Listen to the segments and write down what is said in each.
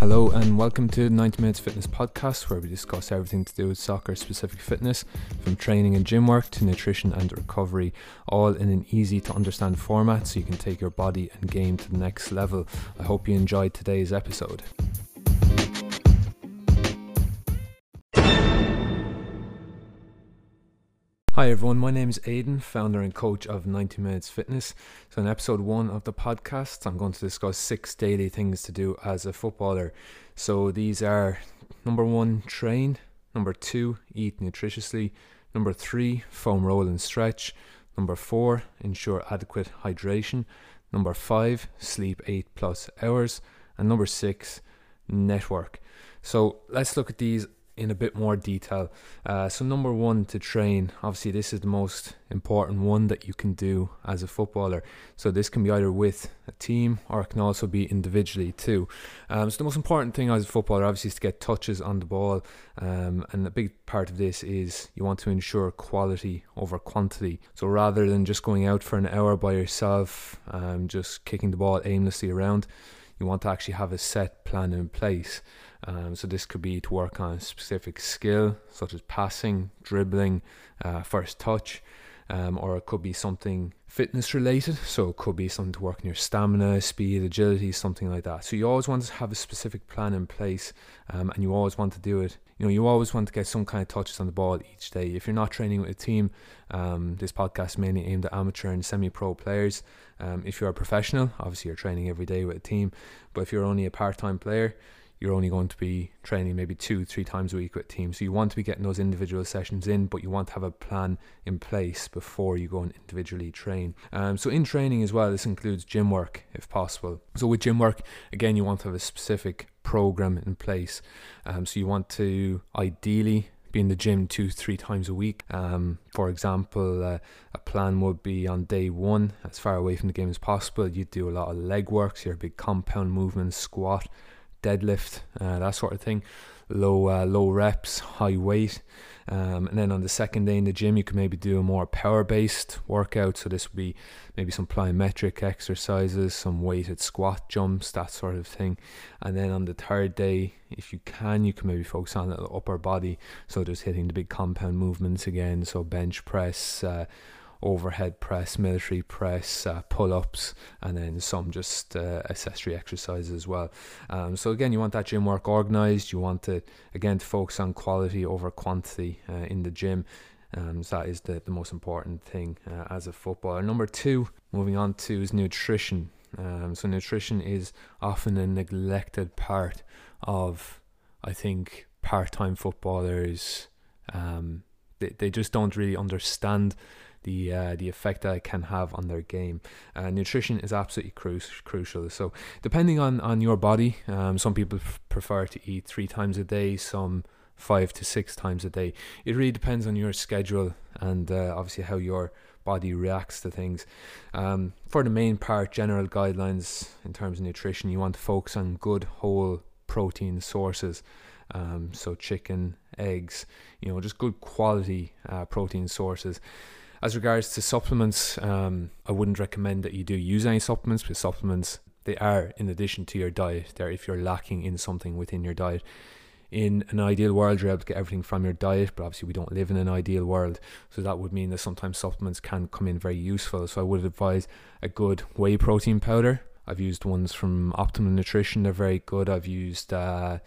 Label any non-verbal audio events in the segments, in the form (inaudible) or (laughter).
Hello and welcome to the 90 Minutes Fitness Podcast, where we discuss everything to do with soccer specific fitness, from training and gym work to nutrition and recovery, all in an easy to understand format so you can take your body and game to the next level. I hope you enjoyed today's episode. Hi everyone, my name is Aidan, founder and coach of 90 Minutes Fitness. So, in episode one of the podcast, I'm going to discuss six daily things to do as a footballer. So, these are number one, train, number two, eat nutritiously, number three, foam roll and stretch, number four, ensure adequate hydration, number five, sleep eight plus hours, and number six, network. So, let's look at these in a bit more detail. Uh, so, number one, to train. Obviously, this is the most important one that you can do as a footballer. So, this can be either with a team or it can also be individually too. Um, so, the most important thing as a footballer, obviously, is to get touches on the ball. Um, and a big part of this is you want to ensure quality over quantity. So, rather than just going out for an hour by yourself, um, just kicking the ball aimlessly around, you want to actually have a set plan in place. Um, so this could be to work on a specific skill, such as passing, dribbling, uh, first touch, um, or it could be something fitness related. So it could be something to work on your stamina, speed, agility, something like that. So you always want to have a specific plan in place, um, and you always want to do it. You know, you always want to get some kind of touches on the ball each day. If you're not training with a team, um, this podcast mainly aimed at amateur and semi-pro players. Um, if you're a professional, obviously you're training every day with a team. But if you're only a part-time player, you're only going to be training maybe two, three times a week with teams. So you want to be getting those individual sessions in, but you want to have a plan in place before you go and individually train. Um, so in training as well, this includes gym work if possible. So with gym work, again, you want to have a specific program in place. Um, so you want to ideally be in the gym two, three times a week. Um, for example, uh, a plan would be on day one, as far away from the game as possible. You'd do a lot of leg work, so your big compound movements, squat, deadlift, uh, that sort of thing. Low uh, low reps, high weight, um, and then on the second day in the gym, you could maybe do a more power based workout. So this would be maybe some plyometric exercises, some weighted squat jumps, that sort of thing. And then on the third day, if you can, you can maybe focus on the upper body. So just hitting the big compound movements again. So bench press. Uh, overhead press, military press, uh, pull ups, and then some just uh, accessory exercises as well. Um, so, again, you want that gym work organized. You want to, again, to focus on quality over quantity uh, in the gym. Um, so that is the, the most important thing uh, as a footballer. Number two, moving on to is nutrition. Um, so nutrition is often a neglected part of, I think, part-time footballers. Um, they, they just don't really understand the uh, the effect that it can have on their game. Uh, nutrition is absolutely cru- crucial. So depending on on your body, um, some people f- prefer to eat three times a day. Some five to six times a day. It really depends on your schedule and uh, obviously how your body reacts to things. Um, for the main part, general guidelines in terms of nutrition, you want to focus on good whole protein sources. Um, so chicken, eggs, you know, just good quality uh, protein sources. As regards to supplements, um, I wouldn't recommend that you do use any supplements because supplements they are in addition to your diet. They're if you're lacking in something within your diet. In an ideal world, you're able to get everything from your diet, but obviously we don't live in an ideal world. So that would mean that sometimes supplements can come in very useful. So I would advise a good whey protein powder. I've used ones from Optimum Nutrition; they're very good. I've used uh,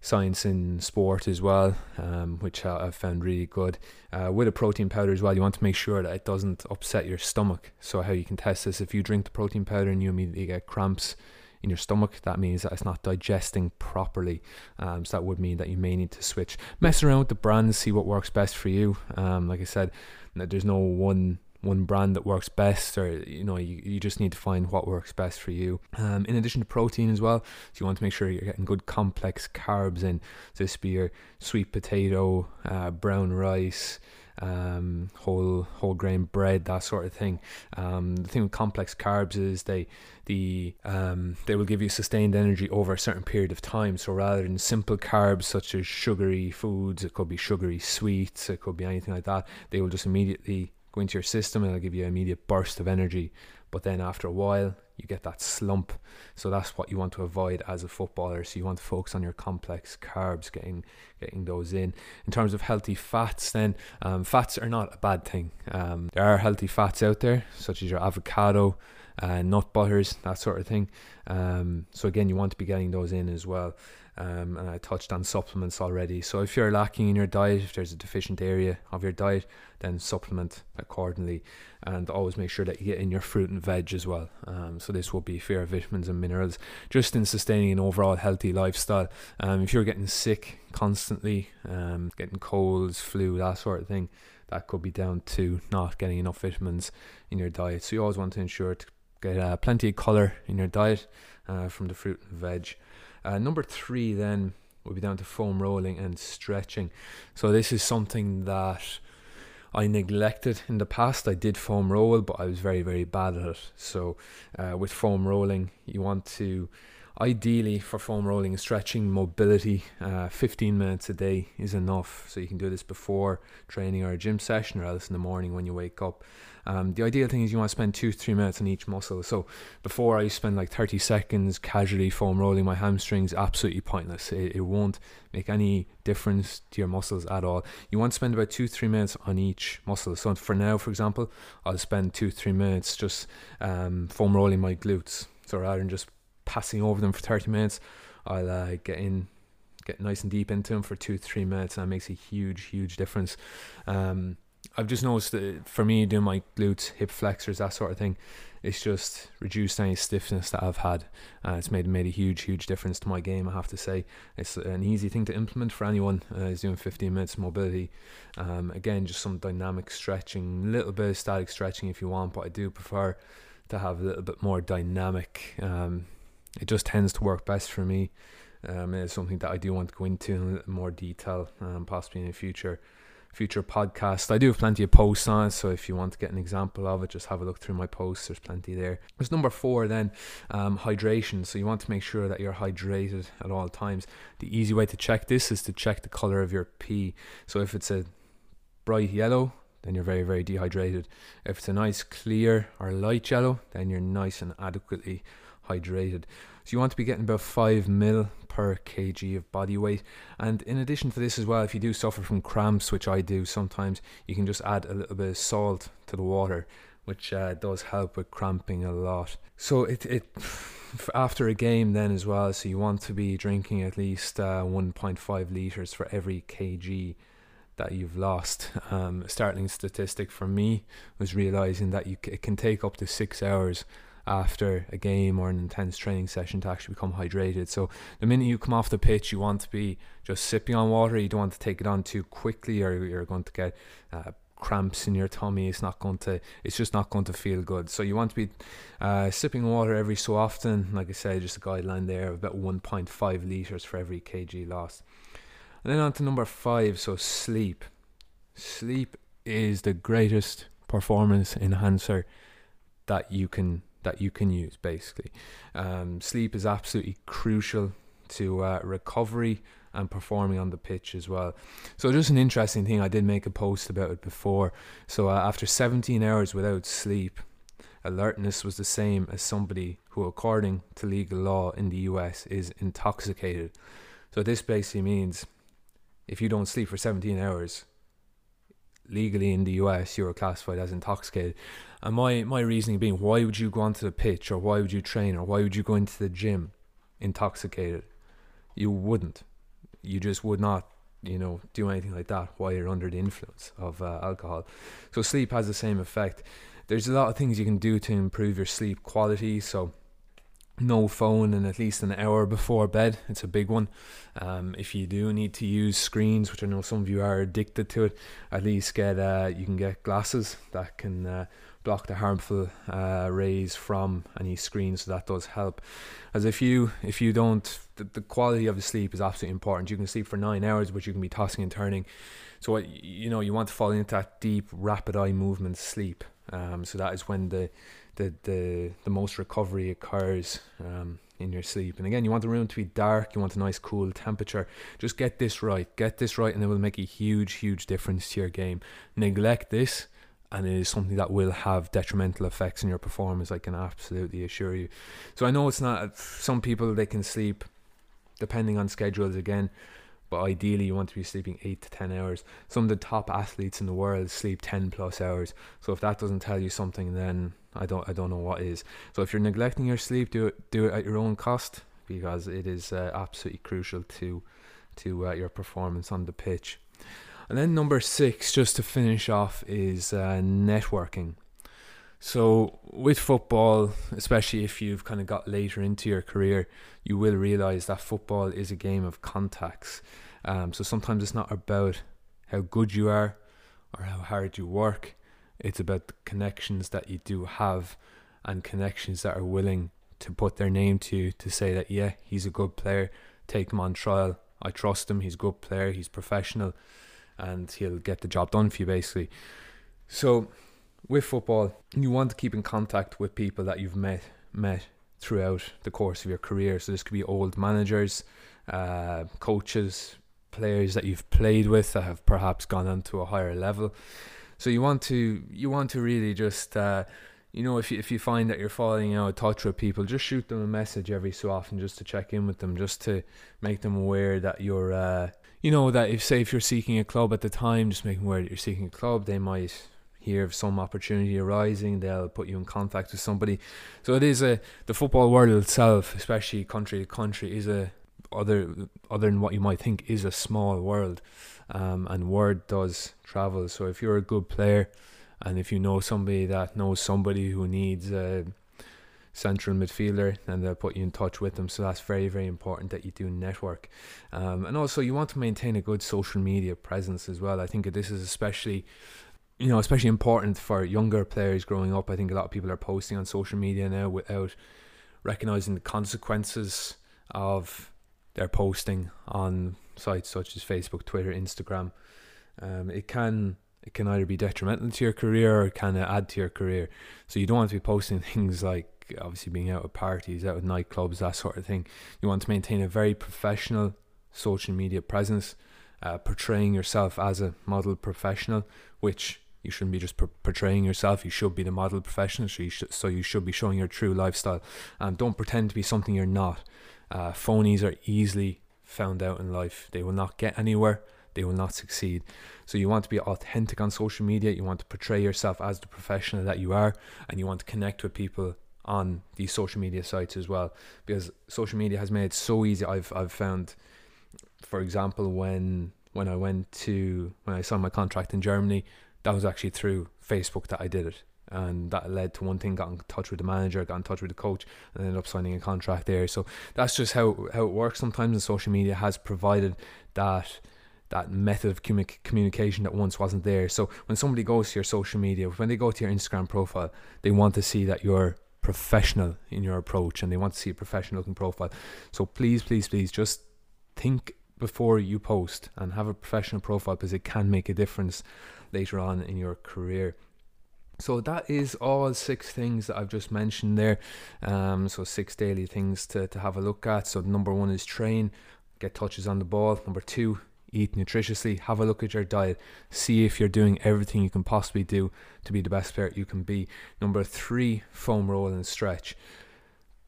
science in sport as well, um, which I've found really good. Uh, with a protein powder as well, you want to make sure that it doesn't upset your stomach. So, how you can test this if you drink the protein powder and you immediately get cramps in your stomach, that means that it's not digesting properly. Um, so, that would mean that you may need to switch. Mess around with the brands, see what works best for you. Um, like I said, there's no one one brand that works best or you know you, you just need to find what works best for you um, in addition to protein as well so you want to make sure you're getting good complex carbs in so this be your sweet potato uh, brown rice um, whole whole grain bread, that sort of thing. Um, the thing with complex carbs is they the um, they will give you sustained energy over a certain period of time. So rather than simple carbs such as sugary foods, it could be sugary sweets, it could be anything like that. They will just immediately go into your system and it'll give you an immediate burst of energy. But then after a while, you get that slump. So that's what you want to avoid as a footballer. So you want to focus on your complex carbs, getting getting those in. In terms of healthy fats, then um, fats are not a bad thing. Um, there are healthy fats out there, such as your avocado, uh, nut butters, that sort of thing. Um, so again, you want to be getting those in as well. Um, and I touched on supplements already. So if you're lacking in your diet, if there's a deficient area of your diet, then supplement accordingly, and always make sure that you get in your fruit and veg as well. Um, so this will be fair vitamins and minerals, just in sustaining an overall healthy lifestyle. Um, if you're getting sick constantly, um, getting colds, flu, that sort of thing, that could be down to not getting enough vitamins in your diet. So you always want to ensure to get uh, plenty of color in your diet uh, from the fruit and veg. Uh, number three then will be down to foam rolling and stretching. So this is something that I neglected in the past. I did foam roll, but I was very, very bad at it. So uh, with foam rolling, you want to ideally for foam rolling and stretching mobility uh, 15 minutes a day is enough so you can do this before training or a gym session or else in the morning when you wake up um, the ideal thing is you want to spend two three minutes on each muscle. So before i spend like 30 seconds casually foam rolling my hamstrings absolutely pointless. It, it won't make any difference to your muscles at all. You want to spend about two three minutes on each muscle. So for now for example i'll spend two three minutes just um, foam rolling my glutes. So rather than just passing over them for 30 minutes, I'll uh, get in, get nice and deep into them for two, three minutes, and it makes a huge, huge difference. Um, I've just noticed that for me, doing my glutes, hip flexors, that sort of thing, it's just reduced any stiffness that I've had. Uh, it's made made a huge, huge difference to my game. I have to say, it's an easy thing to implement for anyone uh, who's doing 15 minutes mobility. Um, again, just some dynamic stretching, little bit of static stretching if you want, but I do prefer to have a little bit more dynamic. Um, it just tends to work best for me. Um, it's something that I do want to go into in a little more detail, um, possibly in the future future podcast. I do have plenty of posts on it, so if you want to get an example of it, just have a look through my posts. There's plenty there. There's number four then, um, hydration. So you want to make sure that you're hydrated at all times. The easy way to check this is to check the color of your pee. So if it's a bright yellow, then you're very, very dehydrated. If it's a nice clear or light yellow, then you're nice and adequately hydrated. So you want to be getting about 5 mil per kg of body weight. And in addition to this as well, if you do suffer from cramps, which I do sometimes, you can just add a little bit of salt to the water, which uh, does help with cramping a lot. So it it (sighs) after a game then as well, so you want to be drinking at least uh, 1.5 liters for every kg that you've lost. (laughs) Um, startling statistic for me was realizing that you c- it can take up to six hours after a game or an intense training session to actually become hydrated. So the minute you come off the pitch, you want to be just sipping on water. You don't want to take it on too quickly, or you're going to get uh, cramps in your tummy. It's not going to. It's just not going to feel good. So you want to be uh, sipping water every so often. Like I said, just a guideline there of about 1.5 liters for every kg lost. And then on to number five. So sleep. Sleep is the greatest performance enhancer that you can that you can use basically. Um, sleep is absolutely crucial to uh, recovery and performing on the pitch as well. So just an interesting thing, I did make a post about it before. So uh, after 17 hours without sleep, alertness was the same as somebody who, according to legal law in the US, is intoxicated. So this basically means if you don't sleep for 17 hours, legally in the US, you're classified as intoxicated. And my, my reasoning being, why would you go onto the pitch or why would you train or why would you go into the gym intoxicated? You wouldn't. You just would not, you know, do anything like that while you're under the influence of uh, alcohol. So sleep has the same effect. There's a lot of things you can do to improve your sleep quality. So no phone and at least an hour before bed. It's a big one. Um, if you do need to use screens, which I know some of you are addicted to it, at least get uh, you can get glasses that can uh, block the harmful uh, rays from any screen. So that does help. As if you if you don't, the, the quality of the sleep is absolutely important. You can sleep for nine hours, but you can be tossing and turning. So what you know you want to fall into that deep, rapid eye movement sleep. Um, so that is when the the the the most recovery occurs um, in your sleep. And again, you want the room to be dark. You want a nice cool temperature. Just get this right. Get this right, and it will make a huge, huge difference to your game. Neglect this, and it is something that will have detrimental effects on your performance. I can absolutely assure you. So I know it's not. Some people they can sleep, depending on schedules again, but ideally you want to be sleeping eight to ten hours. Some of the top athletes in the world sleep ten plus hours. So if that doesn't tell you something, then I don't I don't know what is. So if you're neglecting your sleep, do it do it at your own cost because it is uh, absolutely crucial to to uh, your performance on the pitch. And then number six, just to finish off, is uh, networking. So with football, especially if you've kind of got later into your career, you will realize that football is a game of contacts. Um, so sometimes it's not about how good you are or how hard you work. It's about the connections that you do have and connections that are willing to put their name to you to say that yeah, he's a good player. Take him on trial. I trust him. He's a good player. He's professional and he'll get the job done for you basically. So with football, you want to keep in contact with people that you've met met throughout the course of your career. So this could be old managers, uh, coaches, players that you've played with that have perhaps gone on to a higher level. So you want to you want to really just uh, you know if you, if you find that you're falling out of touch with people, just shoot them a message every so often just to check in with them, just to make them aware that you're uh, you know that if say if you're seeking a club at the time, just making aware that you're seeking a club, they might hear of some opportunity arising, they'll put you in contact with somebody. So it is a the football world itself, especially country to country, is a other other than what you might think is a small world, um, and word does travel. So if you're a good player, and if you know somebody that knows somebody who needs a central midfielder, and they'll put you in touch with them. So that's very, very important that you do network. Um, and also, you want to maintain a good social media presence as well. I think this is especially you know, especially important for younger players growing up. I think a lot of people are posting on social media now without recognizing the consequences of their posting on sites such as Facebook, Twitter, Instagram. Um, it can it can either be detrimental to your career or can add to your career. So you don't want to be posting (laughs) things like obviously being out at parties, out at nightclubs, that sort of thing. You want to maintain a very professional social media presence, uh, portraying yourself as a model professional, which you shouldn't be just portraying yourself. You should be the model professional. So you, should, so you should be showing your true lifestyle. And don't pretend to be something you're not. Uh, phonies are easily found out in life. They will not get anywhere. They will not succeed. So you want to be authentic on social media. You want to portray yourself as the professional that you are, and you want to connect with people on these social media sites as well because social media has made it so easy. I've I've found for example when when I went to when I signed my contract in Germany that was actually through Facebook that I did it. And that led to one thing got in touch with the manager got in touch with the coach and ended up signing a contract there. So that's just how how it works sometimes and social media has provided that that method of communication that once wasn't there. So when somebody goes to your social media when they go to your Instagram profile they want to see that you're professional in your approach and they want to see a professional looking profile. So please, please, please just think before you post and have a professional profile because it can make a difference later on in your career. So that is all six things that I've just mentioned there. Um, so six daily things to, to have a look at. So number one is train, get touches on the ball. Number two, eat nutritiously, have a look at your diet, see if you're doing everything you can possibly do to be the best player you can be. Number three, foam roll and stretch.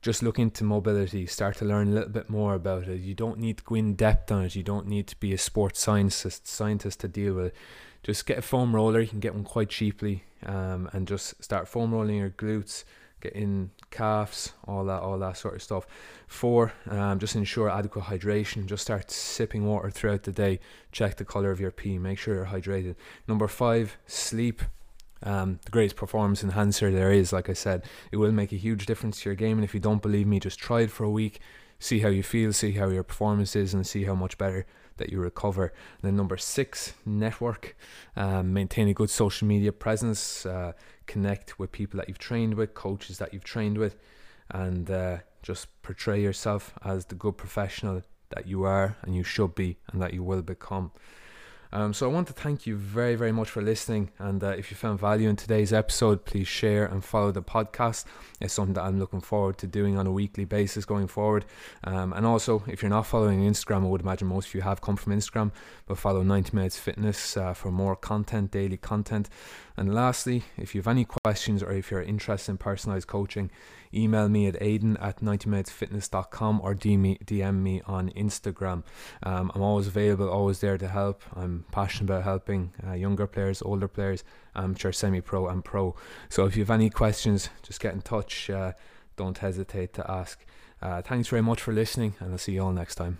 Just look into mobility, start to learn a little bit more about it. You don't need to go in depth on it, you don't need to be a sports scientist scientist to deal with it. Just get a foam roller, you can get one quite cheaply, um, and just start foam rolling your glutes getting calves, all that, all that sort of stuff. Four, um, just ensure adequate hydration. Just start sipping water throughout the day. Check the color of your pee. Make sure you're hydrated. Number five, sleep. Um, the greatest performance enhancer there is, like I said, it will make a huge difference to your game. And if you don't believe me, just try it for a week, see how you feel, see how your performance is, and see how much better that you recover. And then number six, network. Um, maintain a good social media presence. Uh, connect with people that you've trained with, coaches that you've trained with, and uh, just portray yourself as the good professional that you are and you should be and that you will become. Um, so I want to thank you very, very much for listening. And uh, if you found value in today's episode, please share and follow the podcast. It's something that I'm looking forward to doing on a weekly basis going forward. Um, and also, if you're not following Instagram, I would imagine most of you have come from Instagram, but follow 90 Minutes Fitness uh, for more content, daily content. And lastly, if you have any questions or if you're interested in personalized coaching, email me at aiden at 90minutesfitness.com or DM me on Instagram. Um, I'm always available, always there to help. I'm passionate about helping uh, younger players, older players, amateur, semi pro, and pro. So if you have any questions, just get in touch. Uh, don't hesitate to ask. Uh, thanks very much for listening, and I'll see you all next time.